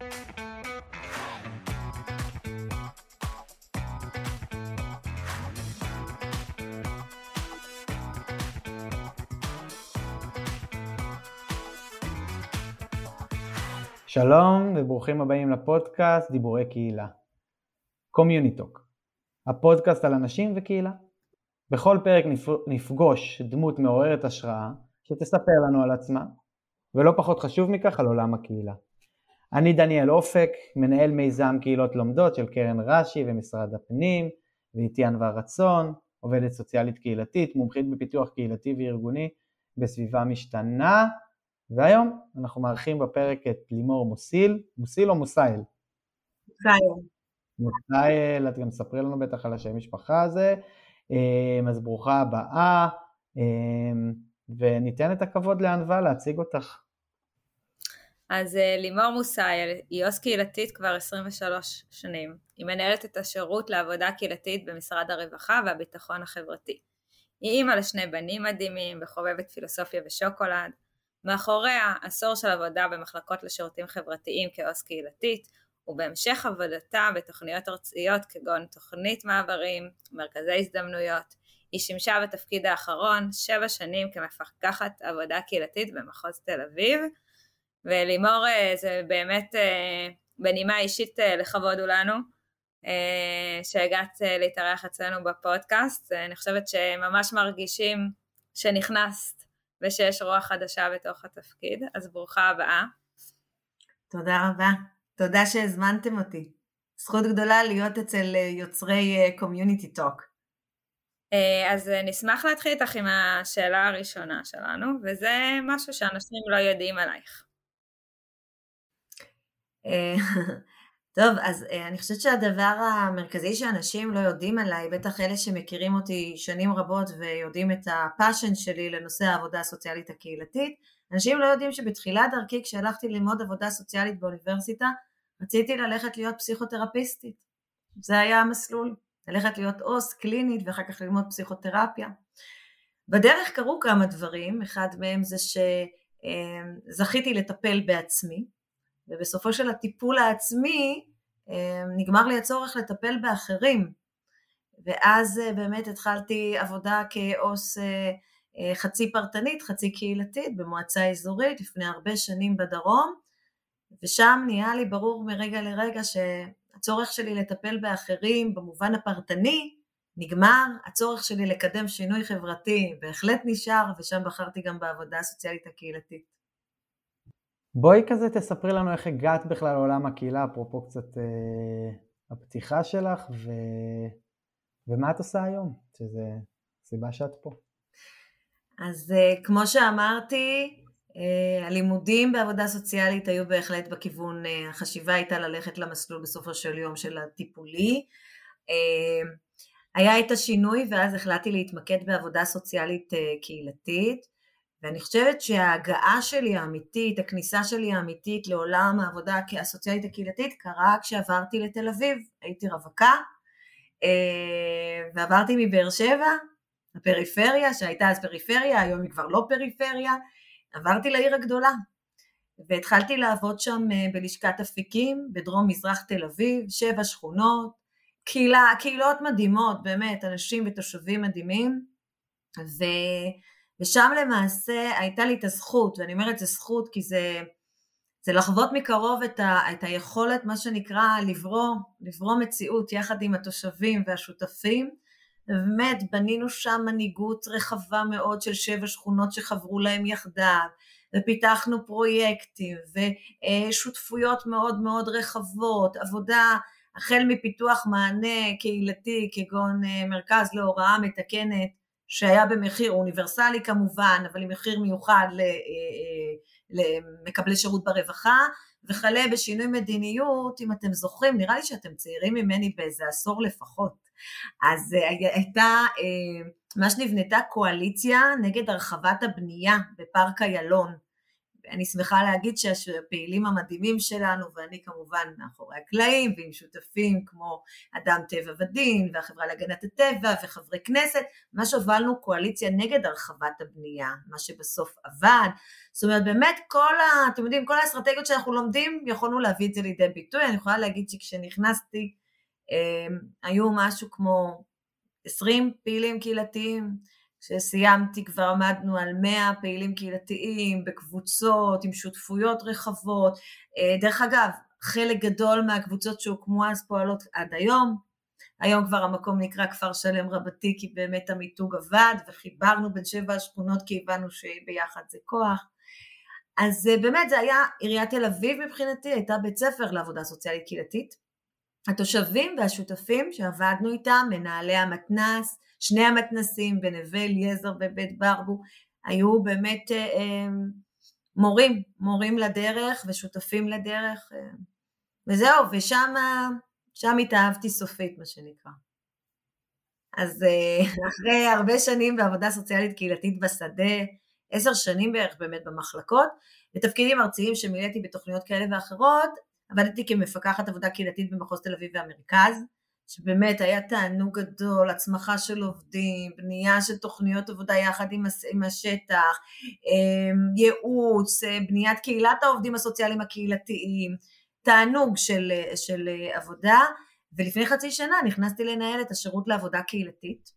שלום וברוכים הבאים לפודקאסט דיבורי קהילה. Community Talk, הפודקאסט על אנשים וקהילה. בכל פרק נפגוש דמות מעוררת השראה שתספר לנו על עצמה, ולא פחות חשוב מכך על עולם הקהילה. אני דניאל אופק, מנהל מיזם קהילות לומדות של קרן רש"י ומשרד הפנים, ואיתי ענווה רצון, עובדת סוציאלית קהילתית, מומחית בפיתוח קהילתי וארגוני בסביבה משתנה, והיום אנחנו מארחים בפרק את לימור מוסיל, מוסיל או מוסייל? מוסייל. מוסייל, את גם ספרי לנו בטח על השם משפחה הזה, אמ, אז ברוכה הבאה, אמ, וניתן את הכבוד לענווה להציג אותך. אז אה, לימור מוסייל היא עו"ס קהילתית כבר 23 שנים. היא מנהלת את השירות לעבודה קהילתית במשרד הרווחה והביטחון החברתי. היא אימא לשני בנים מדהימים וחובבת פילוסופיה ושוקולד. מאחוריה עשור של עבודה במחלקות לשירותים חברתיים כעו"ס קהילתית, ובהמשך עבודתה בתוכניות ארציות כגון תוכנית מעברים, מרכזי הזדמנויות. היא שימשה בתפקיד האחרון שבע שנים כמפקחת עבודה קהילתית במחוז תל אביב, ולימור אה, זה באמת אה, בנימה אישית אה, לכבוד הוא לנו שהגעת להתארח אצלנו בפודקאסט, אני חושבת שממש מרגישים שנכנסת ושיש רוח חדשה בתוך התפקיד, אז ברוכה הבאה. תודה רבה, תודה שהזמנתם אותי. זכות גדולה להיות אצל יוצרי Community Talk. אז נשמח להתחיל איתך עם השאלה הראשונה שלנו, וזה משהו שאנשים לא יודעים עלייך. Uh, טוב, אז uh, אני חושבת שהדבר המרכזי שאנשים לא יודעים עליי, בטח אלה שמכירים אותי שנים רבות ויודעים את ה passion שלי לנושא העבודה הסוציאלית הקהילתית, אנשים לא יודעים שבתחילת דרכי כשהלכתי ללמוד עבודה סוציאלית באוניברסיטה, רציתי ללכת להיות פסיכותרפיסטית. זה היה המסלול, ללכת להיות עו"ס קלינית ואחר כך ללמוד פסיכותרפיה. בדרך קרו כמה דברים, אחד מהם זה שזכיתי לטפל בעצמי, ובסופו של הטיפול העצמי אה, נגמר לי הצורך לטפל באחרים. ואז אה, באמת התחלתי עבודה כעו"ס אה, חצי פרטנית, חצי קהילתית במועצה אזורית לפני הרבה שנים בדרום, ושם נהיה לי ברור מרגע לרגע שהצורך שלי לטפל באחרים במובן הפרטני נגמר, הצורך שלי לקדם שינוי חברתי בהחלט נשאר, ושם בחרתי גם בעבודה הסוציאלית הקהילתית. בואי כזה תספרי לנו איך הגעת בכלל לעולם הקהילה, אפרופו קצת אה, הפתיחה שלך, ו... ומה את עושה היום, שזה סיבה שאת פה. אז אה, כמו שאמרתי, אה, הלימודים בעבודה סוציאלית היו בהחלט בכיוון, אה, החשיבה הייתה ללכת למסלול בסופו של יום של הטיפולי. אה, היה את השינוי ואז החלטתי להתמקד בעבודה סוציאלית אה, קהילתית. ואני חושבת שההגעה שלי האמיתית, הכניסה שלי האמיתית לעולם העבודה הסוציאלית הקהילתית קרה כשעברתי לתל אביב, הייתי רווקה אה, ועברתי מבאר שבע, הפריפריה שהייתה אז פריפריה, היום היא כבר לא פריפריה, עברתי לעיר הגדולה. והתחלתי לעבוד שם אה, בלשכת אפיקים בדרום מזרח תל אביב, שבע שכונות, קהילה, קהילות מדהימות, באמת, אנשים ותושבים מדהימים. ו... ושם למעשה הייתה לי את הזכות, ואני אומרת זה זכות כי זה, זה לחוות מקרוב את, ה, את היכולת, מה שנקרא, לברוא, לברוא מציאות יחד עם התושבים והשותפים. ובאמת בנינו שם מנהיגות רחבה מאוד של שבע שכונות שחברו להם יחדיו, ופיתחנו פרויקטים ושותפויות מאוד מאוד רחבות, עבודה החל מפיתוח מענה קהילתי כגון אה, מרכז להוראה מתקנת שהיה במחיר אוניברסלי כמובן, אבל עם מחיר מיוחד אה, אה, למקבלי שירות ברווחה, וכלה בשינוי מדיניות, אם אתם זוכרים, נראה לי שאתם צעירים ממני באיזה עשור לפחות. אז אה, הייתה, ממש נבנתה קואליציה נגד הרחבת הבנייה בפארק איילון. אני שמחה להגיד שהפעילים המדהימים שלנו, ואני כמובן מאחורי הקלעים, ועם שותפים כמו אדם טבע ודין, והחברה להגנת הטבע, וחברי כנסת, ממש הובלנו קואליציה נגד הרחבת הבנייה, מה שבסוף עבד. זאת אומרת, באמת כל ה... אתם יודעים, כל האסטרטגיות שאנחנו לומדים, יכולנו להביא את זה לידי ביטוי. אני יכולה להגיד שכשנכנסתי, אה, היו משהו כמו 20 פעילים קהילתיים, כשסיימתי כבר עמדנו על 100 פעילים קהילתיים בקבוצות עם שותפויות רחבות. אה, דרך אגב, חלק גדול מהקבוצות שהוקמו אז פועלות עד היום. היום כבר המקום נקרא כפר שלם רבתי כי באמת המיתוג עבד וחיברנו בין שבע השכונות כי הבנו שביחד זה כוח. אז אה, באמת זה היה עיריית תל אביב מבחינתי, הייתה בית ספר לעבודה סוציאלית קהילתית. התושבים והשותפים שעבדנו איתם, מנהלי המתנ"ס, שני המתנסים בנווה אליעזר ובית ברבו היו באמת אה, אה, מורים, מורים לדרך ושותפים לדרך אה, וזהו, ושם שם התאהבתי סופית מה שנקרא. אז אחרי הרבה שנים בעבודה סוציאלית קהילתית בשדה, עשר שנים בערך באמת במחלקות, בתפקידים ארציים שמילאתי בתוכניות כאלה ואחרות, עבדתי כמפקחת עבודה קהילתית במחוז תל אביב והמרכז, שבאמת היה תענוג גדול, הצמחה של עובדים, בנייה של תוכניות עבודה יחד עם, עם השטח, אמ, ייעוץ, אה, בניית קהילת העובדים הסוציאליים הקהילתיים, תענוג של, של עבודה, ולפני חצי שנה נכנסתי לנהל את השירות לעבודה קהילתית.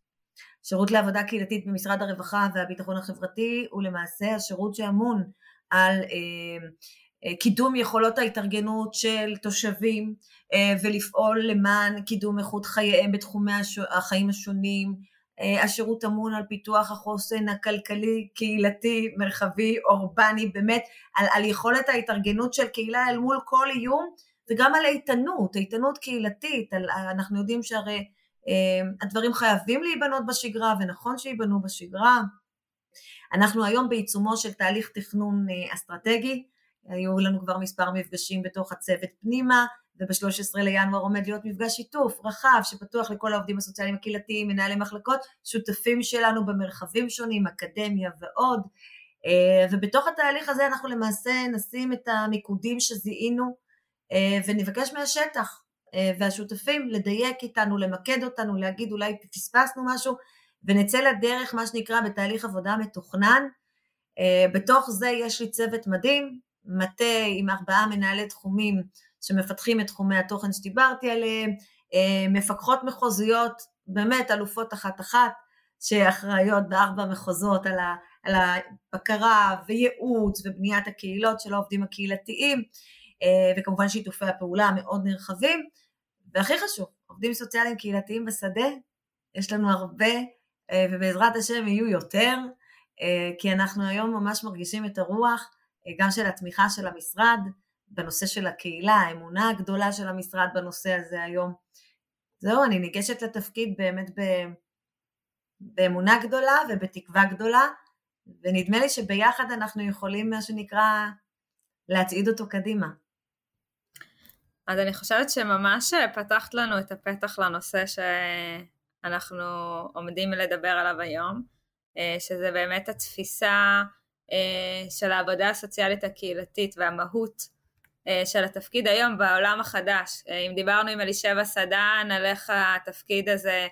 שירות לעבודה קהילתית במשרד הרווחה והביטחון החברתי הוא למעשה השירות שאמון על אה, אה, קידום יכולות ההתארגנות של תושבים אה, ולפעול למען קידום איכות חייהם בתחומי החיים השונים. אה, השירות אמון על פיתוח החוסן הכלכלי, קהילתי, מרחבי, אורבני, באמת על, על יכולת ההתארגנות של קהילה אל מול כל איום וגם על איתנות, איתנות קהילתית, על, אנחנו יודעים שהרי הדברים חייבים להיבנות בשגרה ונכון שייבנו בשגרה. אנחנו היום בעיצומו של תהליך תכנון אסטרטגי, היו לנו כבר מספר מפגשים בתוך הצוות פנימה, וב-13 לינואר עומד להיות מפגש שיתוף רחב שפתוח לכל העובדים הסוציאליים הקהילתיים, מנהלי מחלקות, שותפים שלנו במרחבים שונים, אקדמיה ועוד. אה, ובתוך התהליך הזה אנחנו למעשה נשים את המיקודים שזיהינו אה, ונבקש מהשטח אה, והשותפים לדייק איתנו, למקד אותנו, להגיד אולי פספסנו משהו ונצא לדרך מה שנקרא בתהליך עבודה מתוכנן. בתוך זה יש לי צוות מדהים, מטה עם ארבעה מנהלי תחומים שמפתחים את תחומי התוכן שדיברתי עליהם, אה, מפקחות מחוזיות, באמת אלופות אחת-אחת, שאחראיות בארבע מחוזות על, הבקרה וייעוץ ובניית הקהילות של העובדים הקהילתיים, אה, וכמובן שיתופי הפעולה המאוד נרחבים, והכי חשוב, עובדים סוציאליים קהילתיים בשדה, יש לנו הרבה, אה, ובעזרת השם יהיו יותר, כי אנחנו היום ממש מרגישים את הרוח גם של התמיכה של המשרד בנושא של הקהילה, האמונה הגדולה של המשרד בנושא הזה היום. זהו, אני ניגשת לתפקיד באמת ב... באמונה גדולה ובתקווה גדולה, ונדמה לי שביחד אנחנו יכולים, מה שנקרא, להצעיד אותו קדימה. אז אני חושבת שממש פתחת לנו את הפתח לנושא שאנחנו עומדים לדבר עליו היום, אה, שזה באמת התפיסה אה, של העבודה הסוציאלית הקהילתית והמהות אה, של התפקיד היום בעולם החדש. אה, אם דיברנו עם אלישבע סדן על איך התפקיד הזה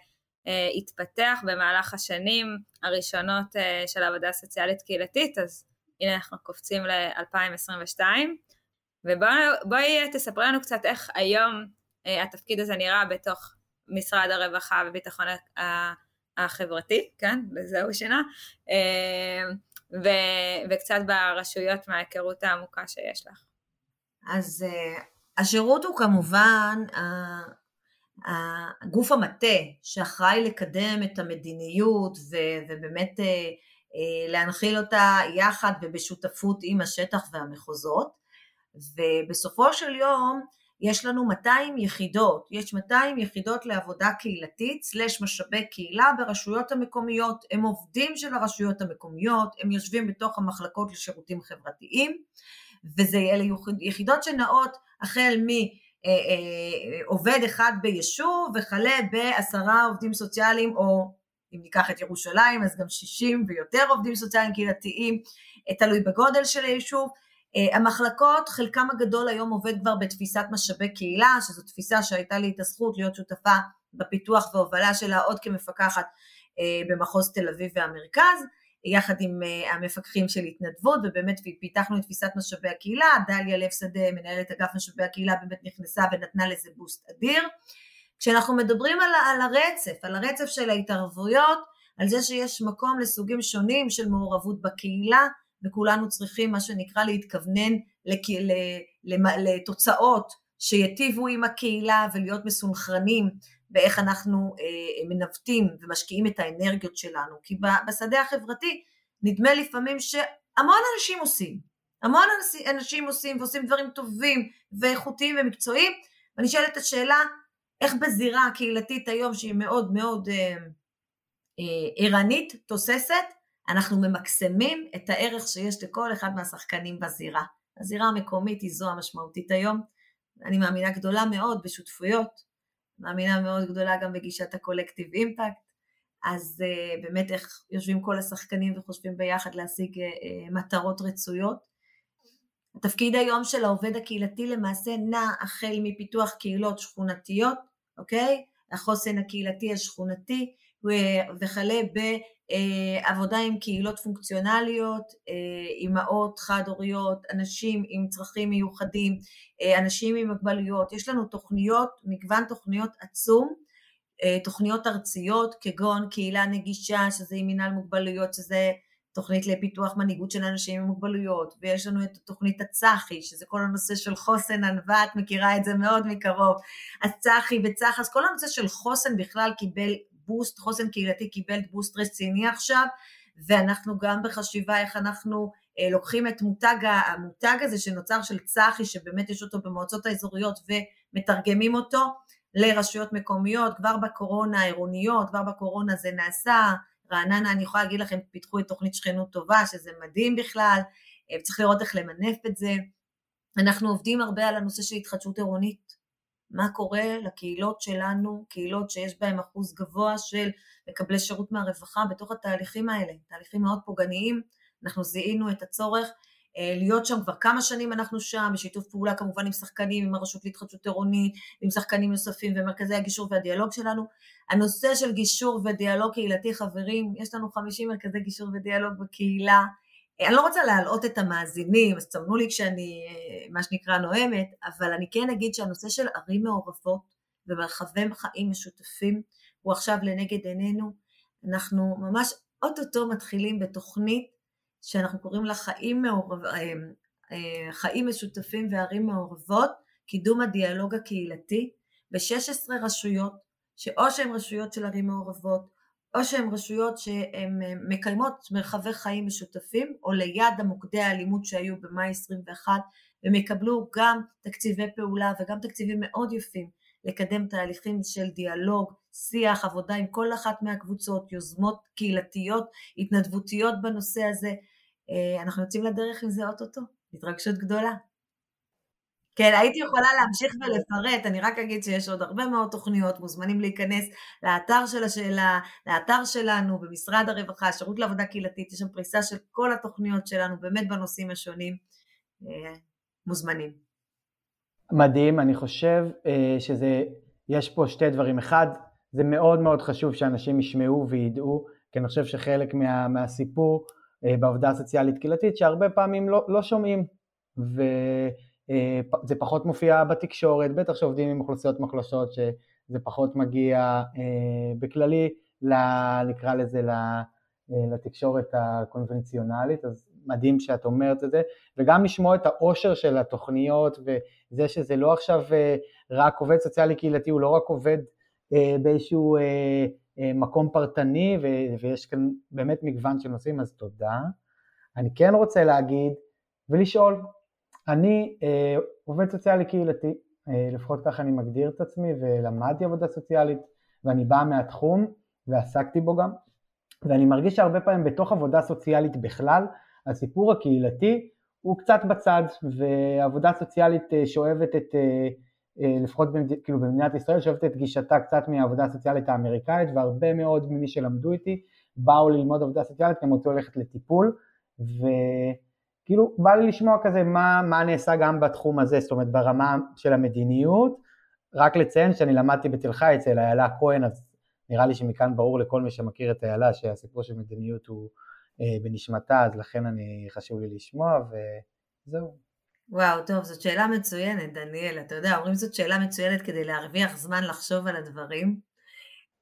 התפתח במהלך השנים הראשונות של העבודה הסוציאלית קהילתית, אז הנה אנחנו קופצים ל-2022. ובואי תספרי לנו קצת איך היום התפקיד הזה נראה בתוך משרד הרווחה וביטחון החברתי, כן? לזה הוא שינה. ו- וקצת ברשויות מההיכרות העמוקה שיש לך. אז uh, השירות הוא כמובן הגוף המטה שאחראי לקדם את המדיניות ו- ובאמת uh, uh, להנחיל אותה יחד ובשותפות עם השטח והמחוזות ובסופו של יום יש לנו 200 יחידות, יש 200 יחידות לעבודה קהילתית סלש משאבי קהילה ברשויות המקומיות, הם עובדים של הרשויות המקומיות, הם יושבים בתוך המחלקות לשירותים חברתיים וזה אלה יחידות שנעות החל מעובד אה, אה, אחד ביישוב וכלה בעשרה עובדים סוציאליים או אם ניקח את ירושלים אז גם 60 ויותר עובדים סוציאליים קהילתיים, תלוי בגודל של היישוב המחלקות, חלקם הגדול היום עובד כבר בתפיסת משאבי קהילה, שזו תפיסה שהייתה לי את הזכות להיות שותפה בפיתוח והובלה שלה עוד כמפקחת uh, במחוז תל אביב והמרכז, יחד עם uh, המפקחים של התנדבות, ובאמת פיתחנו את תפיסת משאבי הקהילה, דליה לב שדה, מנהלת אגף משאבי הקהילה, באמת נכנסה ונתנה לזה בוסט אדיר. כשאנחנו מדברים על, על הרצף, על הרצף של ההתערבויות, על זה שיש מקום לסוגים שונים של מעורבות בקהילה, וכולנו צריכים מה שנקרא להתכוונן לתוצאות שיטיבו עם הקהילה ולהיות מסונכרנים באיך אנחנו אה, מנווטים ומשקיעים את האנרגיות שלנו. כי בשדה החברתי נדמה לפעמים שהמון אנשים עושים, המון אנשים עושים ועושים דברים טובים ואיכותיים ומקצועיים, ואני שואלת את השאלה, איך בזירה הקהילתית היום שהיא מאוד מאוד אה, אה, ערנית, תוססת, אנחנו ממקסמים את הערך שיש לכל אחד מהשחקנים בזירה. הזירה המקומית היא זו המשמעותית היום. אני מאמינה גדולה מאוד בשותפויות, מאמינה מאוד גדולה גם בגישת הקולקטיב אימפקט, אז uh, באמת איך יושבים כל השחקנים וחושבים ביחד להשיג uh, מטרות רצויות. התפקיד היום של העובד הקהילתי למעשה נע החל מפיתוח קהילות שכונתיות, אוקיי? החוסן הקהילתי השכונתי וכלה בעבודה עם קהילות פונקציונליות, אימהות חד-הוריות, אנשים עם צרכים מיוחדים, אנשים עם מוגבלויות, יש לנו תוכניות, מגוון תוכניות עצום, תוכניות ארציות כגון קהילה נגישה, שזה עם מנהל מוגבלויות, שזה תוכנית לפיתוח מנהיגות של אנשים עם מוגבלויות, ויש לנו את תוכנית הצח"י, שזה כל הנושא של חוסן ענווה, את מכירה את זה מאוד מקרוב, הצח"י וצח, אז כל הנושא של חוסן בכלל קיבל בוסט, חוסן קהילתי קיבל בוסט רציני עכשיו, ואנחנו גם בחשיבה איך אנחנו אה, לוקחים את מותג, המותג הזה שנוצר של צח"י, שבאמת יש אותו במועצות האזוריות, ומתרגמים אותו לרשויות מקומיות, כבר בקורונה, עירוניות, כבר בקורונה זה נעשה, רעננה, אני יכולה להגיד לכם, פיתחו את תוכנית שכנות טובה, שזה מדהים בכלל, אה, וצריך לראות איך למנף את זה. אנחנו עובדים הרבה על הנושא של התחדשות עירונית, מה קורה לקהילות שלנו, קהילות שיש בהן אחוז גבוה של מקבלי שירות מהרווחה בתוך התהליכים האלה, תהליכים מאוד פוגעניים, אנחנו זיהינו את הצורך אה, להיות שם כבר כמה שנים אנחנו שם, בשיתוף פעולה כמובן עם שחקנים, עם הרשות להתחדשות עירונית, עם שחקנים נוספים ומרכזי הגישור והדיאלוג שלנו. הנושא של גישור ודיאלוג קהילתי, חברים, יש לנו 50 מרכזי גישור ודיאלוג בקהילה. אה, אני לא רוצה להלאות את המאזינים, אז צמנו לי כשאני, אה, מה שנקרא, נואמת, אבל אני כן אגיד שהנושא של ערים מעורבות ומרחבי חיים משותפים הוא עכשיו לנגד עינינו. אנחנו ממש אוטוטו מתחילים בתוכנית שאנחנו קוראים לה חיים, מעורב, אה, חיים משותפים וערים מעורבות, קידום הדיאלוג הקהילתי ב-16 רשויות, שאו שהן רשויות של ערים מעורבות, או שהן רשויות שהן אה, מקיימות מרחבי חיים משותפים, או ליד המוקדי האלימות שהיו במאי 21, והם יקבלו גם תקציבי פעולה וגם תקציבים מאוד יפים לקדם תהליכים של דיאלוג, שיח, עבודה עם כל אחת מהקבוצות, יוזמות קהילתיות, התנדבותיות בנושא הזה, אה, אנחנו יוצאים לדרך עם זה אוטוטו, התרגשות גדולה. כן, הייתי יכולה להמשיך ולפרט, אני רק אגיד שיש עוד הרבה מאוד תוכניות, מוזמנים להיכנס לאתר של השאלה, לאתר שלנו, במשרד הרווחה, שירות לעבודה קהילתית, יש שם פריסה של כל התוכניות שלנו, באמת בנושאים השונים, אה, מוזמנים. מדהים, אני חושב אה, שזה, יש פה שתי דברים. אחד, זה מאוד מאוד חשוב שאנשים ישמעו וידעו, כי אני חושב שחלק מה, מהסיפור אה, בעבודה הסוציאלית קהילתית שהרבה פעמים לא, לא שומעים וזה פחות מופיע בתקשורת, בטח שעובדים עם אוכלוסיות מוחלשות שזה פחות מגיע אה, בכללי, נקרא לזה לתקשורת הקונבנציונלית, אז מדהים שאת אומרת את זה, וגם לשמוע את העושר של התוכניות וזה שזה לא עכשיו אה, רק עובד סוציאלי קהילתי, הוא לא רק עובד באיזשהו אה, מקום פרטני ויש כאן באמת מגוון של נושאים, אז תודה. אני כן רוצה להגיד ולשאול, אני אה, עובד סוציאלי קהילתי, אה, לפחות ככה אני מגדיר את עצמי ולמדתי עבודה סוציאלית ואני בא מהתחום ועסקתי בו גם, ואני מרגיש שהרבה פעמים בתוך עבודה סוציאלית בכלל, הסיפור הקהילתי הוא קצת בצד, ועבודה סוציאלית שואבת את אה, לפחות במד... כאילו במדינת ישראל, שאוהבת את גישתה קצת מהעבודה הסוציאלית האמריקאית, והרבה מאוד ממי שלמדו איתי באו ללמוד עבודה סוציאלית, הם רצו ללכת לטיפול, כאילו בא לי לשמוע כזה מה, מה נעשה גם בתחום הזה, זאת אומרת ברמה של המדיניות, רק לציין שאני למדתי בתל חי אצל איילה כהן, אז נראה לי שמכאן ברור לכל מי שמכיר את איילה שהסיפור של מדיניות הוא אה, בנשמתה, אז לכן אני חשוב לי לשמוע וזהו. וואו, טוב, זאת שאלה מצוינת, דניאל. אתה יודע, אומרים זאת שאלה מצוינת כדי להרוויח זמן לחשוב על הדברים.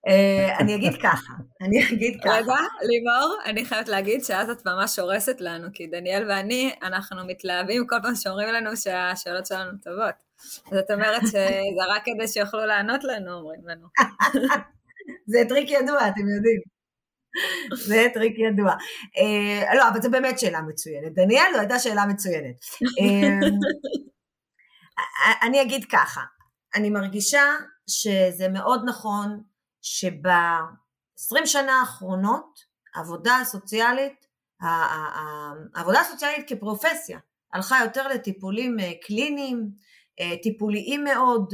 Uh, אני אגיד ככה, אני אגיד ככה. רגע, לימור, אני חייבת להגיד שאז את ממש הורסת לנו, כי דניאל ואני, אנחנו מתלהבים כל פעם שאומרים לנו שהשאלות שלנו טובות. אז את אומרת שזה רק כדי שיוכלו לענות לנו, אומרים לנו. זה טריק ידוע, אתם יודעים. זה טריק ידוע. Uh, לא, אבל זו באמת שאלה מצוינת. דניאל, זו הייתה שאלה מצוינת. Uh, אני אגיד ככה, אני מרגישה שזה מאוד נכון שב-20 שנה האחרונות העבודה הסוציאלית, העבודה הסוציאלית כפרופסיה הלכה יותר לטיפולים קליניים, טיפוליים מאוד,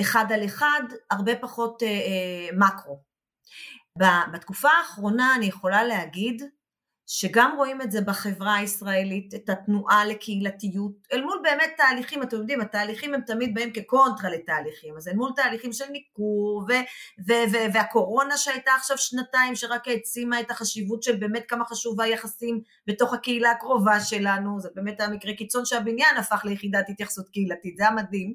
אחד על אחד, הרבה פחות מקרו. בתקופה האחרונה אני יכולה להגיד שגם רואים את זה בחברה הישראלית, את התנועה לקהילתיות, אל מול באמת תהליכים, אתם יודעים, התהליכים הם תמיד באים כקונטרה לתהליכים, אז אל מול תהליכים של ניכור, ו- ו- ו- והקורונה שהייתה עכשיו שנתיים, שרק העצימה את החשיבות של באמת כמה חשוב היחסים בתוך הקהילה הקרובה שלנו, זה באמת היה מקרה קיצון שהבניין הפך ליחידת התייחסות קהילתית, זה היה מדהים.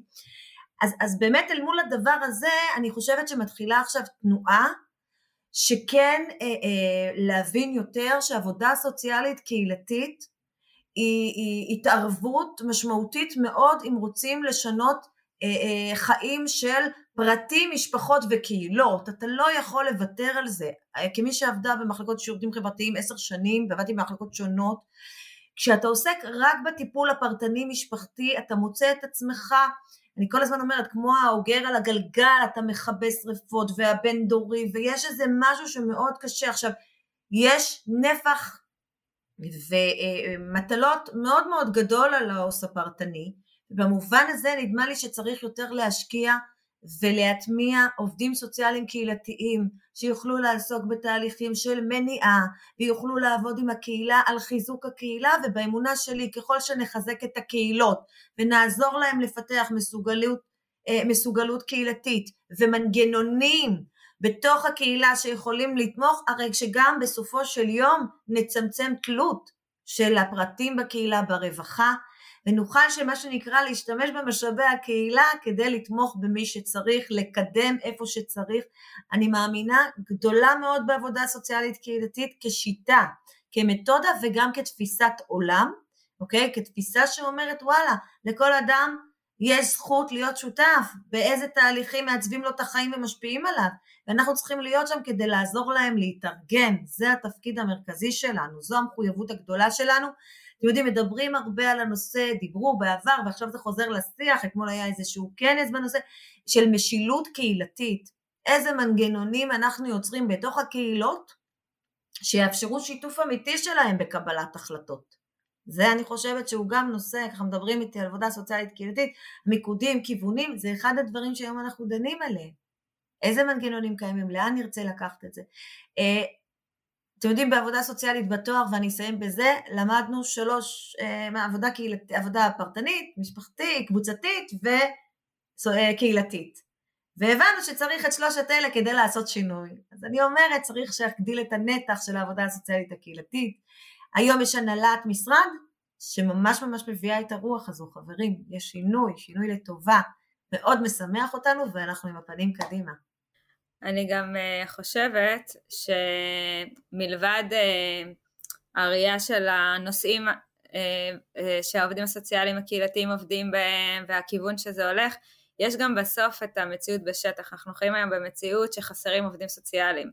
אז, אז באמת אל מול הדבר הזה, אני חושבת שמתחילה עכשיו תנועה, שכן אה, אה, להבין יותר שעבודה סוציאלית קהילתית היא, היא התערבות משמעותית מאוד אם רוצים לשנות אה, אה, חיים של פרטים, משפחות וקהילות, אתה לא יכול לוותר על זה. אה, כמי שעבדה במחלקות שירותים חברתיים עשר שנים ועבדתי במחלקות שונות, כשאתה עוסק רק בטיפול הפרטני משפחתי אתה מוצא את עצמך אני כל הזמן אומרת, כמו האוגר על הגלגל, אתה מכבה שריפות והבין דורי, ויש איזה משהו שמאוד קשה. עכשיו, יש נפח ומטלות מאוד מאוד גדול על העו"ס הפרטני, במובן הזה נדמה לי שצריך יותר להשקיע ולהטמיע עובדים סוציאליים קהילתיים שיוכלו לעסוק בתהליכים של מניעה ויוכלו לעבוד עם הקהילה על חיזוק הקהילה ובאמונה שלי ככל שנחזק את הקהילות ונעזור להם לפתח מסוגלות, אה, מסוגלות קהילתית ומנגנונים בתוך הקהילה שיכולים לתמוך הרי שגם בסופו של יום נצמצם תלות של הפרטים בקהילה ברווחה ונוכל שמה שנקרא להשתמש במשאבי הקהילה כדי לתמוך במי שצריך, לקדם איפה שצריך. אני מאמינה גדולה מאוד בעבודה סוציאלית קהילתית כשיטה, כמתודה וגם כתפיסת עולם, אוקיי? כתפיסה שאומרת וואלה, לכל אדם יש זכות להיות שותף, באיזה תהליכים מעצבים לו את החיים ומשפיעים עליו, ואנחנו צריכים להיות שם כדי לעזור להם להתארגן, זה התפקיד המרכזי שלנו, זו המחויבות הגדולה שלנו, אתם יודעים, מדברים הרבה על הנושא, דיברו בעבר ועכשיו זה חוזר לשיח, אתמול היה איזשהו כנס בנושא של משילות קהילתית, איזה מנגנונים אנחנו יוצרים בתוך הקהילות שיאפשרו שיתוף אמיתי שלהם בקבלת החלטות. זה אני חושבת שהוא גם נושא, ככה מדברים איתי על עבודה סוציאלית קהילתית, מיקודים, כיוונים, זה אחד הדברים שהיום אנחנו דנים עליהם. איזה מנגנונים קיימים, לאן נרצה לקחת את זה. אה, אתם יודעים, בעבודה סוציאלית בתואר, ואני אסיים בזה, למדנו שלוש, אה, עבודה, קהילת, עבודה פרטנית, משפחתית, קבוצתית וקהילתית. והבנו שצריך את שלושת אלה כדי לעשות שינוי. אז אני אומרת, צריך להגדיל את הנתח של העבודה הסוציאלית הקהילתית. היום יש הנהלת משרד שממש ממש מביאה את הרוח הזו, חברים, יש שינוי, שינוי לטובה, מאוד משמח אותנו ואנחנו עם הפנים קדימה. אני גם uh, חושבת שמלבד uh, הראייה של הנושאים uh, שהעובדים הסוציאליים הקהילתיים עובדים בהם והכיוון שזה הולך, יש גם בסוף את המציאות בשטח. אנחנו חיים היום במציאות שחסרים עובדים סוציאליים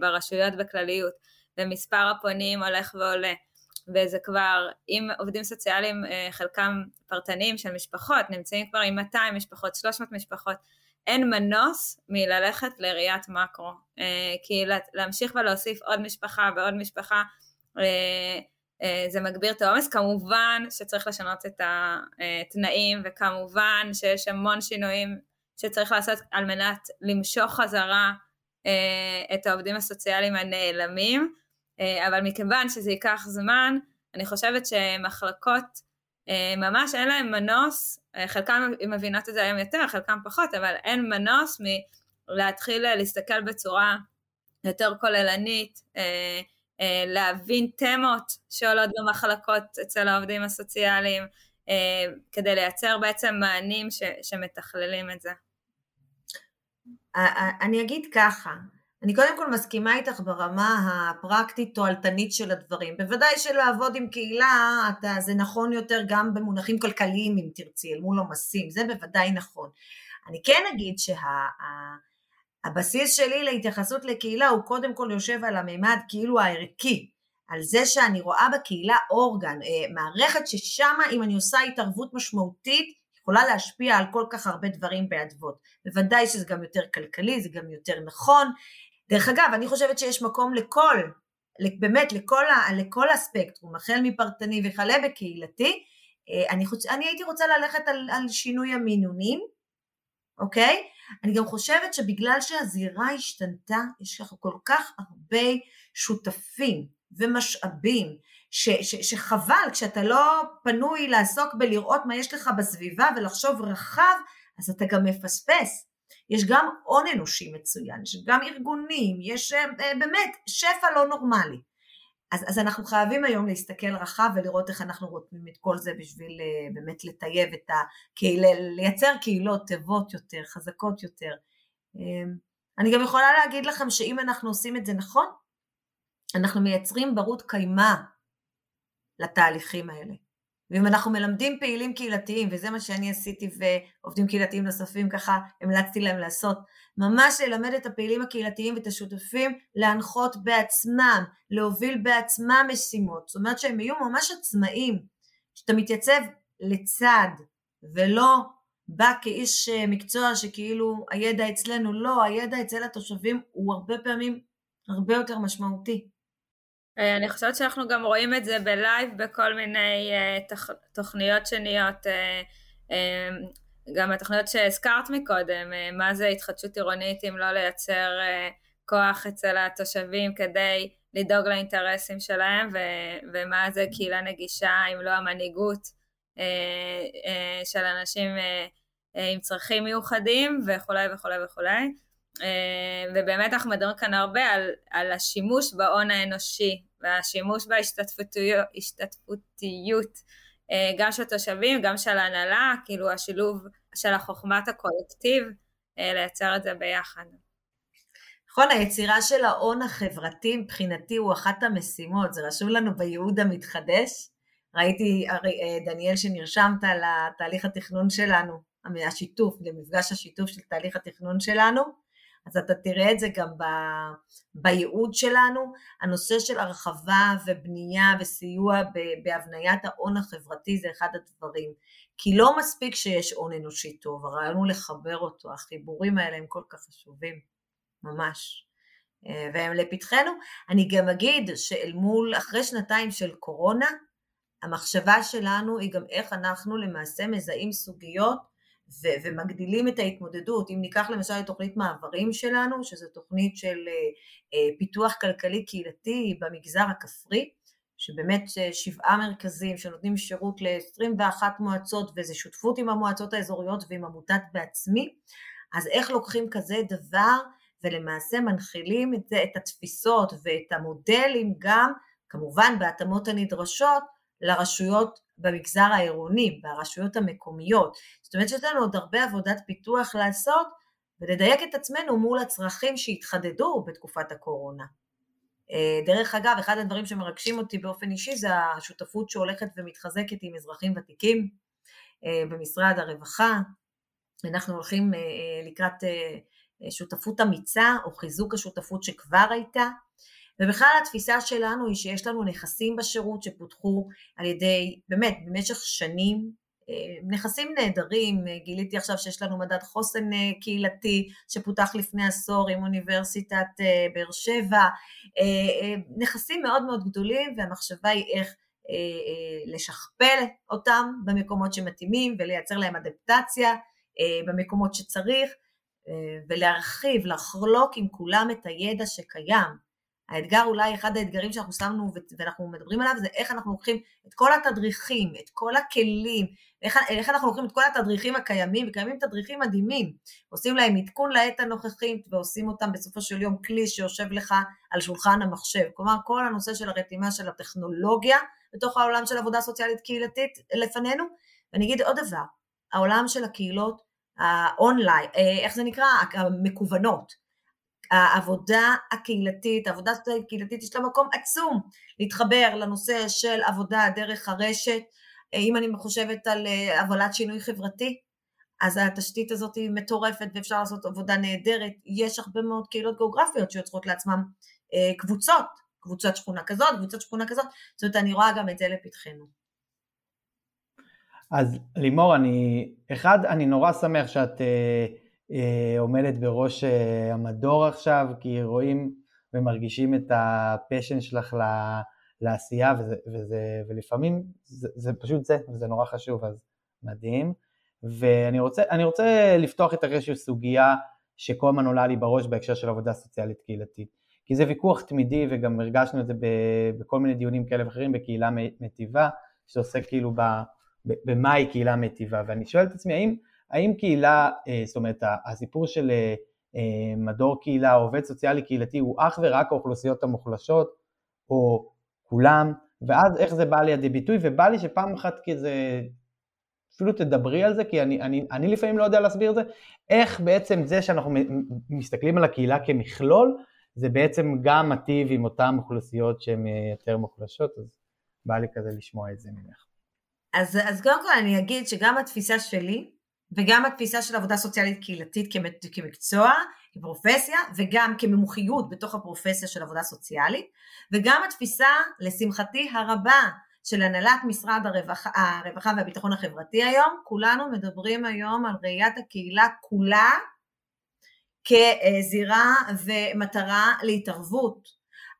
ברשויות בכלליות, ומספר הפונים הולך ועולה. וזה כבר, אם עובדים סוציאליים, חלקם פרטניים של משפחות, נמצאים כבר עם 200 משפחות, 300 משפחות, אין מנוס מללכת לראיית מקרו, אה, כי להמשיך ולהוסיף עוד משפחה ועוד משפחה אה, אה, זה מגביר את העומס, כמובן שצריך לשנות את התנאים וכמובן שיש המון שינויים שצריך לעשות על מנת למשוך חזרה את העובדים הסוציאליים הנעלמים, אבל מכיוון שזה ייקח זמן, אני חושבת שמחלקות ממש אין להם מנוס, חלקם מבינות את זה היום יותר, חלקם פחות, אבל אין מנוס מלהתחיל להסתכל בצורה יותר כוללנית, להבין תמות שעולות במחלקות אצל העובדים הסוציאליים, כדי לייצר בעצם מענים ש, שמתכללים את זה. אני אגיד ככה, אני קודם כל מסכימה איתך ברמה הפרקטית תועלתנית של הדברים. בוודאי שלעבוד עם קהילה אתה, זה נכון יותר גם במונחים כלכליים אם תרצי, אל מול עומסים, זה בוודאי נכון. אני כן אגיד שהבסיס שה, שלי להתייחסות לקהילה הוא קודם כל יושב על המימד כאילו הערכי, על זה שאני רואה בקהילה אורגן, אה, מערכת ששם אם אני עושה התערבות משמעותית יכולה להשפיע על כל כך הרבה דברים באדוות. בוודאי שזה גם יותר כלכלי, זה גם יותר נכון. דרך אגב, אני חושבת שיש מקום לכל, באמת לכל, לכל הספקטרום, החל מפרטני וכלה בקהילתי. אה, אני, חוש... אני הייתי רוצה ללכת על, על שינוי המינונים, אוקיי? אני גם חושבת שבגלל שהזירה השתנתה, יש לך כל כך הרבה שותפים ומשאבים, ש, ש, שחבל כשאתה לא פנוי לעסוק בלראות מה יש לך בסביבה ולחשוב רחב, אז אתה גם מפספס. יש גם הון אנושי מצוין, יש גם ארגונים, יש אה, אה, באמת שפע לא נורמלי. אז, אז אנחנו חייבים היום להסתכל רחב ולראות איך אנחנו רותמים את כל זה בשביל אה, באמת לטייב את הקהילה, לייצר קהילות טובות יותר, חזקות יותר. אמ, אני גם יכולה להגיד לכם שאם אנחנו עושים את זה נכון, אנחנו מייצרים ברות קיימא לתהליכים האלה. ואם אנחנו מלמדים פעילים קהילתיים, וזה מה שאני עשיתי ועובדים קהילתיים נוספים ככה המלצתי להם לעשות, ממש ללמד את הפעילים הקהילתיים ואת השותפים להנחות בעצמם, להוביל בעצמם משימות, זאת אומרת שהם יהיו ממש עצמאים, שאתה מתייצב לצד ולא בא כאיש מקצוע שכאילו הידע אצלנו, לא, הידע אצל התושבים הוא הרבה פעמים הרבה יותר משמעותי. אה, אני חושבת שאנחנו גם רואים את זה בלייב בכל מיני אה, תוכניות שניות, אה, גם התוכניות שהזכרת מקודם, מה זה התחדשות עירונית אם לא לייצר כוח אצל התושבים כדי לדאוג לאינטרסים שלהם ו- ומה זה קהילה נגישה אם לא המנהיגות של אנשים עם צרכים מיוחדים וכולי וכולי וכולי. אה, ובאמת אנחנו מדברים כאן הרבה על, על השימוש בהון האנושי והשימוש בהשתתפותיות אה, גם של התושבים, גם של ההנהלה, כאילו השילוב של החוכמת הקולקטיב, אה, לייצר את זה ביחד. נכון, היצירה של ההון החברתי מבחינתי הוא אחת המשימות, זה רשום לנו בייעוד המתחדש. ראיתי, דניאל, שנרשמת לתהליך התכנון שלנו, השיתוף, למפגש השיתוף של תהליך התכנון שלנו. אז אתה תראה את זה גם ב, בייעוד שלנו, הנושא של הרחבה ובנייה וסיוע בהבניית ההון החברתי זה אחד הדברים, כי לא מספיק שיש הון אנושי טוב, הרעיון הוא לחבר אותו, החיבורים האלה הם כל כך חשובים, ממש. אה, והם לפתחנו. אני גם אגיד שאל מול, אחרי שנתיים של קורונה, המחשבה שלנו היא גם איך אנחנו למעשה מזהים סוגיות ו- ומגדילים את ההתמודדות. אם ניקח למשל את תוכנית מעברים שלנו, שזו תוכנית של uh, uh, פיתוח כלכלי קהילתי במגזר הכפרי, שבאמת uh, שבעה מרכזים שנותנים שירות ל-21 מועצות וזה שותפות עם המועצות האזוריות ועם עמותת בעצמי, אז איך לוקחים כזה דבר ולמעשה מנחילים את זה, את התפיסות ואת המודלים גם, כמובן בהתאמות הנדרשות, לרשויות במגזר העירוני, ברשויות המקומיות. זאת אומרת שיש לנו עוד הרבה עבודת פיתוח לעשות ולדייק את עצמנו מול הצרכים שהתחדדו בתקופת הקורונה. אה, דרך אגב, אחד הדברים שמרגשים אותי באופן אישי זה השותפות שהולכת ומתחזקת עם אזרחים ותיקים אה, במשרד הרווחה. אנחנו הולכים אה, לקראת שותפות אמיצה או חיזוק השותפות שכבר הייתה. ובכלל התפיסה שלנו היא שיש לנו נכסים בשירות שפותחו על ידי, באמת, במשך שנים, אה, נכסים נהדרים, אה, גיליתי עכשיו שיש לנו מדד חוסן אה, קהילתי שפותח לפני עשור עם אוניברסיטת באר שבע, נכסים מאוד מאוד גדולים והמחשבה היא איך לשכפל אותם במקומות שמתאימים ולייצר להם אדפטציה במקומות שצריך ולהרחיב, לחלוק עם כולם את הידע שקיים האתגר אולי, אחד האתגרים שאנחנו שמנו ואנחנו מדברים עליו זה איך אנחנו לוקחים את כל התדריכים, את כל הכלים, איך, איך אנחנו לוקחים את כל התדריכים הקיימים, וקיימים תדריכים מדהימים, עושים להם עדכון לעת הנוכחית ועושים אותם בסופו של יום כלי שיושב לך על שולחן המחשב. כלומר, כל הנושא של הרתימה של הטכנולוגיה בתוך העולם של עבודה סוציאלית קהילתית לפנינו. ואני אגיד עוד דבר, העולם של הקהילות האונליין, אה, איך זה נקרא? המקוונות. העבודה הקהילתית, העבודה הקהילתית יש לה מקום עצום להתחבר לנושא של עבודה דרך הרשת, אם אני חושבת על הובלת אה, שינוי חברתי, אז התשתית הזאת היא מטורפת ואפשר לעשות עבודה נהדרת, יש הרבה מאוד קהילות גיאוגרפיות שיוצרות לעצמם אה, קבוצות, קבוצת שכונה כזאת, קבוצת שכונה כזאת, זאת אומרת אני רואה גם את זה לפתחנו. אז לימור, אני, אחד, אני נורא שמח שאת אה, אה, עומדת בראש אה, המדור עכשיו, כי רואים ומרגישים את הפשן שלך לעשייה, וזה, וזה, ולפעמים זה, זה פשוט זה, וזה נורא חשוב, אז מדהים. ואני רוצה, רוצה לפתוח איתך איזושהי סוגיה שכל הזמן עולה לי בראש בהקשר של עבודה סוציאלית קהילתית. כי זה ויכוח תמידי וגם הרגשנו את זה בכל מיני דיונים כאלה ואחרים בקהילה מטיבה, שעוסק כאילו במהי קהילה מטיבה, ואני שואל את עצמי האם האם קהילה, אה, זאת אומרת הסיפור של אה, אה, מדור קהילה עובד סוציאלי קהילתי הוא אך ורק האוכלוסיות המוחלשות או כולם, ואז איך זה בא לידי ביטוי, ובא לי שפעם אחת כזה, אפילו תדברי על זה, כי אני, אני, אני לפעמים לא יודע להסביר את זה, איך בעצם זה שאנחנו מסתכלים על הקהילה כמכלול, זה בעצם גם מטיב עם אותן אוכלוסיות שהן יותר מוחלשות, אז בא לי כזה לשמוע את זה ממך. אז, אז קודם כל אני אגיד שגם התפיסה שלי וגם התפיסה של עבודה סוציאלית קהילתית כמקצוע, כפרופסיה, וגם כמומחיות בתוך הפרופסיה של עבודה סוציאלית, וגם התפיסה, לשמחתי הרבה, של הנהלת משרד הרווחה, הרווחה והביטחון החברתי היום, כולנו מדברים היום על ראיית הקהילה כולה כזירה ומטרה להתערבות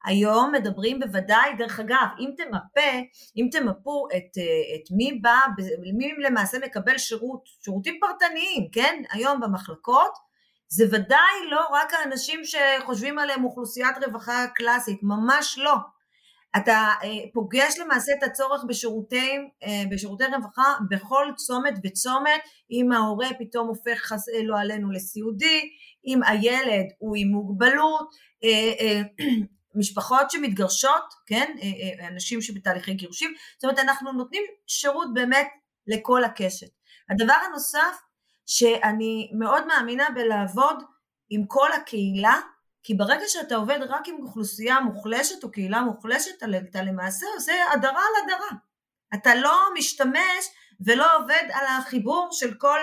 היום מדברים בוודאי, דרך אגב, אם תמפה, אם תמפו את, את מי בא, מי למעשה מקבל שירות, שירותים פרטניים, כן, היום במחלקות, זה ודאי לא רק האנשים שחושבים עליהם אוכלוסיית רווחה קלאסית, ממש לא. אתה אה, פוגש למעשה את הצורך בשירותי, אה, בשירותי רווחה בכל צומת וצומת, אם ההורה פתאום הופך לא עלינו לסיעודי, אם הילד הוא עם מוגבלות, אה, משפחות שמתגרשות, כן, אה, אה, אנשים שבתהליכי גירושים, זאת אומרת אנחנו נותנים שירות באמת לכל הקשת. הדבר הנוסף שאני מאוד מאמינה בלעבוד עם כל הקהילה, כי ברגע שאתה עובד רק עם אוכלוסייה מוחלשת או קהילה מוחלשת, אתה למעשה עושה הדרה על הדרה. אתה לא משתמש ולא עובד על החיבור של כל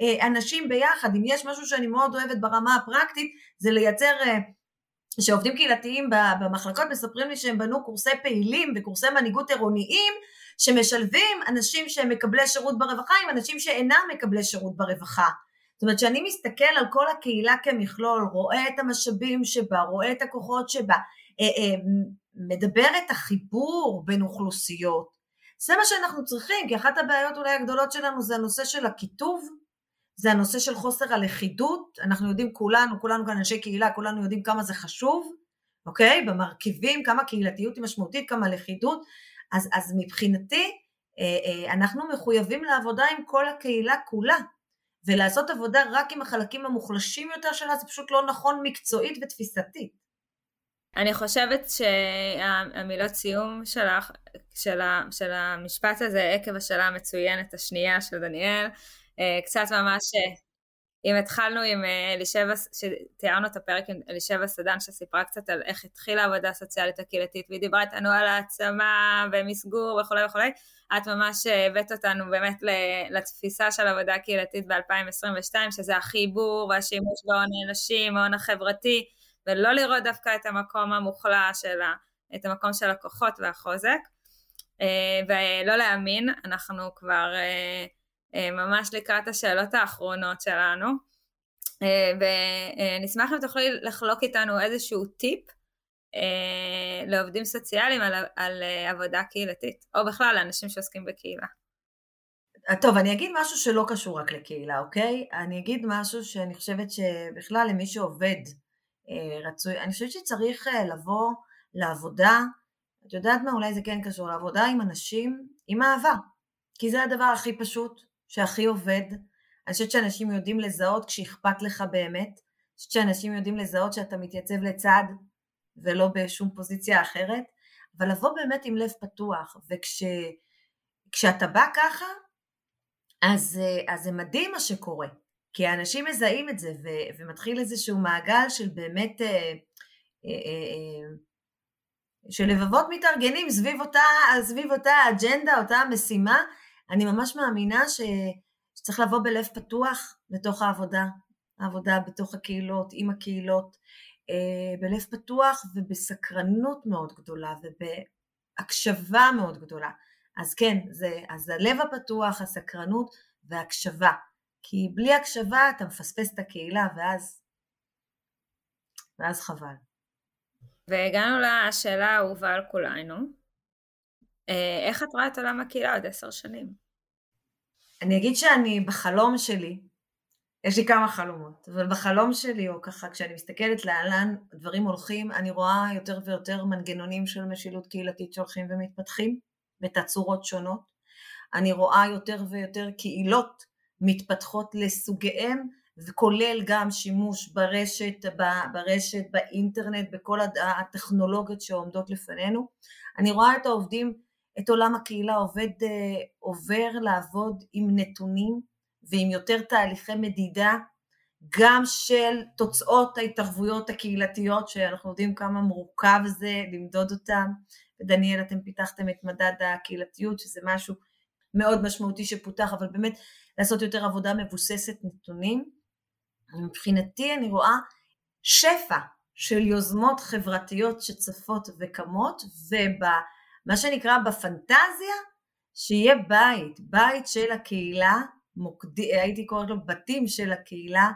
האנשים ביחד. אם יש משהו שאני מאוד אוהבת ברמה הפרקטית, זה לייצר אה, שעובדים קהילתיים במחלקות מספרים לי שהם בנו קורסי פעילים וקורסי מנהיגות עירוניים שמשלבים אנשים שהם מקבלי שירות ברווחה עם אנשים שאינם מקבלי שירות ברווחה. זאת אומרת שאני מסתכל על כל הקהילה כמכלול, רואה את המשאבים שבה, רואה את הכוחות שבה, אה, אה, מדבר את החיבור בין אוכלוסיות. זה מה שאנחנו צריכים, כי אחת הבעיות אולי הגדולות שלנו זה הנושא של הקיטוב, זה הנושא של חוסר הלכידות, אנחנו יודעים כולנו, כולנו כאן אנשי קהילה, כולנו יודעים כמה זה חשוב, אוקיי? במרכיבים, כמה קהילתיות היא משמעותית, כמה לכידות, אז, אז מבחינתי אה, אה, אנחנו מחויבים לעבודה עם כל הקהילה כולה, ולעשות עבודה רק עם החלקים המוחלשים יותר שלה זה פשוט לא נכון מקצועית ותפיסתית. אני חושבת שהמילות סיום שלך, של, של המשפט הזה עקב השאלה המצוינת השנייה של דניאל, קצת ממש, אה, אם התחלנו עם אה, אלישבע, שתיארנו את הפרק עם אלישבע סדן שסיפרה קצת על איך התחילה העבודה הסוציאלית הקהילתית והיא דיברה איתנו על העצמה ומסגור וכולי וכולי, את ממש הבאת אותנו באמת לתפיסה של עבודה קהילתית ב-2022 שזה החיבור והשימוש בהון האנושי, ההון החברתי ולא לראות דווקא את המקום המוחלש שלה, את המקום של הכוחות והחוזק. ולא להאמין, אנחנו כבר אה, ממש לקראת השאלות האחרונות שלנו. אה, ונשמח אם תוכלי לחלוק איתנו איזשהו טיפ אה, לעובדים סוציאליים על, על עבודה קהילתית, או בכלל לאנשים שעוסקים בקהילה. טוב, אני אגיד משהו שלא קשור רק לקהילה, אוקיי? אני אגיד משהו שאני חושבת שבכלל למי שעובד רצוי. אני חושבת שצריך לבוא לעבודה, את יודעת מה, אולי זה כן קשור לעבודה עם אנשים, עם אהבה, כי זה הדבר הכי פשוט, שהכי עובד. אני חושבת שאנשים יודעים לזהות כשאכפת לך באמת, אני חושבת שאנשים יודעים לזהות שאתה מתייצב לצד ולא בשום פוזיציה אחרת, אבל לבוא באמת עם לב פתוח, וכשאתה בא ככה, אז, אז זה מדהים מה שקורה, כי האנשים מזהים את זה, ו, ומתחיל איזשהו מעגל של באמת, אה, אה, אה, של לבבות מתארגנים סביב אותה, סביב אותה אג'נדה, אותה משימה, אני ממש מאמינה ש, שצריך לבוא בלב פתוח לתוך העבודה, העבודה בתוך הקהילות, עם הקהילות, אה, בלב פתוח ובסקרנות מאוד גדולה ובהקשבה מאוד גדולה. אז כן, זה, אז הלב הפתוח, הסקרנות והקשבה. כי בלי הקשבה אתה מפספס את הקהילה ואז, ואז חבל. והגענו לשאלה האהובה על כולנו. אה, איך את רואה את עולם הקהילה עוד עשר שנים? אני אגיד שאני בחלום שלי, יש לי כמה חלומות, אבל בחלום שלי, או ככה כשאני מסתכלת לאן דברים הולכים, אני רואה יותר ויותר מנגנונים של משילות קהילתית שהולכים ומתפתחים בתצורות שונות. אני רואה יותר ויותר קהילות מתפתחות לסוגיהם, וכולל גם שימוש ברשת, ברשת, באינטרנט, בכל הטכנולוגיות שעומדות לפנינו. אני רואה את העובדים, את עולם הקהילה עובד, אה, עובר לעבוד עם נתונים ועם יותר תהליכי מדידה, גם של תוצאות ההתערבויות הקהילתיות, שאנחנו יודעים כמה מורכב זה למדוד אותם. ודניאל, אתם פיתחתם את מדד הקהילתיות, שזה משהו מאוד משמעותי שפותח, אבל באמת לעשות יותר עבודה מבוססת נתונים. מבחינתי אני רואה שפע של יוזמות חברתיות שצפות וקמות, ובמה שנקרא בפנטזיה, שיהיה בית, בית של הקהילה, מוקדי, הייתי קוראת לו בתים של הקהילה,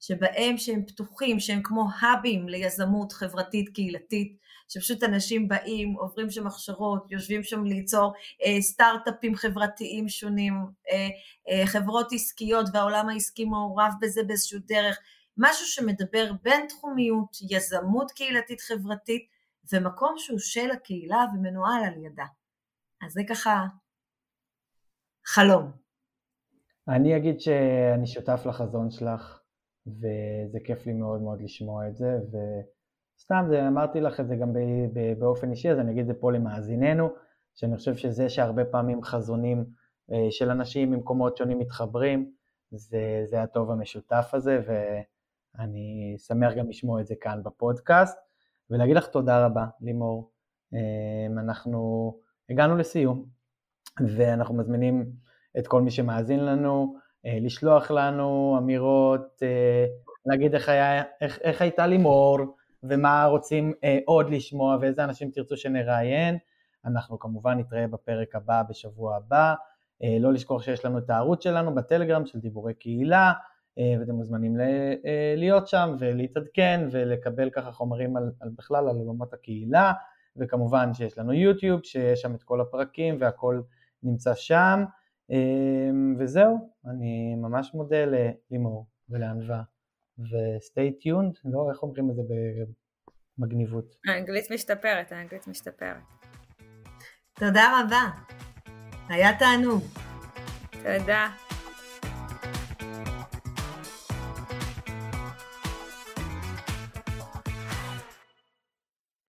שבהם שהם פתוחים, שהם כמו האבים ליזמות חברתית קהילתית, שפשוט אנשים באים, עוברים שם הכשרות, יושבים שם ליצור אה, סטארט-אפים חברתיים שונים, אה, אה, חברות עסקיות והעולם העסקי מעורב בזה באיזשהו דרך, משהו שמדבר בין תחומיות, יזמות קהילתית חברתית ומקום שהוא של הקהילה ומנוהל על ידה. אז זה ככה חלום. אני אגיד שאני שותף לחזון שלך וזה כיף לי מאוד מאוד לשמוע את זה וסתם זה, אמרתי לך את זה גם באופן אישי אז אני אגיד את זה פה למאזיננו שאני חושב שזה שהרבה פעמים חזונים אה, של אנשים ממקומות שונים מתחברים זה, זה הטוב המשותף הזה ואני שמח גם לשמוע את זה כאן בפודקאסט ולהגיד לך תודה רבה לימור אה, אנחנו הגענו לסיום ואנחנו מזמינים את כל מי שמאזין לנו, אה, לשלוח לנו אמירות, אה, להגיד איך, היה, איך, איך הייתה לימור ומה רוצים אה, עוד לשמוע ואיזה אנשים תרצו שנראיין. אנחנו כמובן נתראה בפרק הבא בשבוע הבא. לא לשכוח שיש לנו את הערוץ שלנו בטלגרם של דיבורי קהילה, ואתם מוזמנים להיות שם ולהתעדכן ולקבל ככה חומרים על, על בכלל על עולמות הקהילה, וכמובן שיש לנו יוטיוב שיש שם את כל הפרקים והכל נמצא שם. אמ, וזהו, אני ממש מודה ללימור ולענווה, ו-stay tuned, לא, איך אומרים את זה במגניבות? האנגלית משתפרת, האנגלית משתפרת. תודה רבה, היה תענוג. תודה.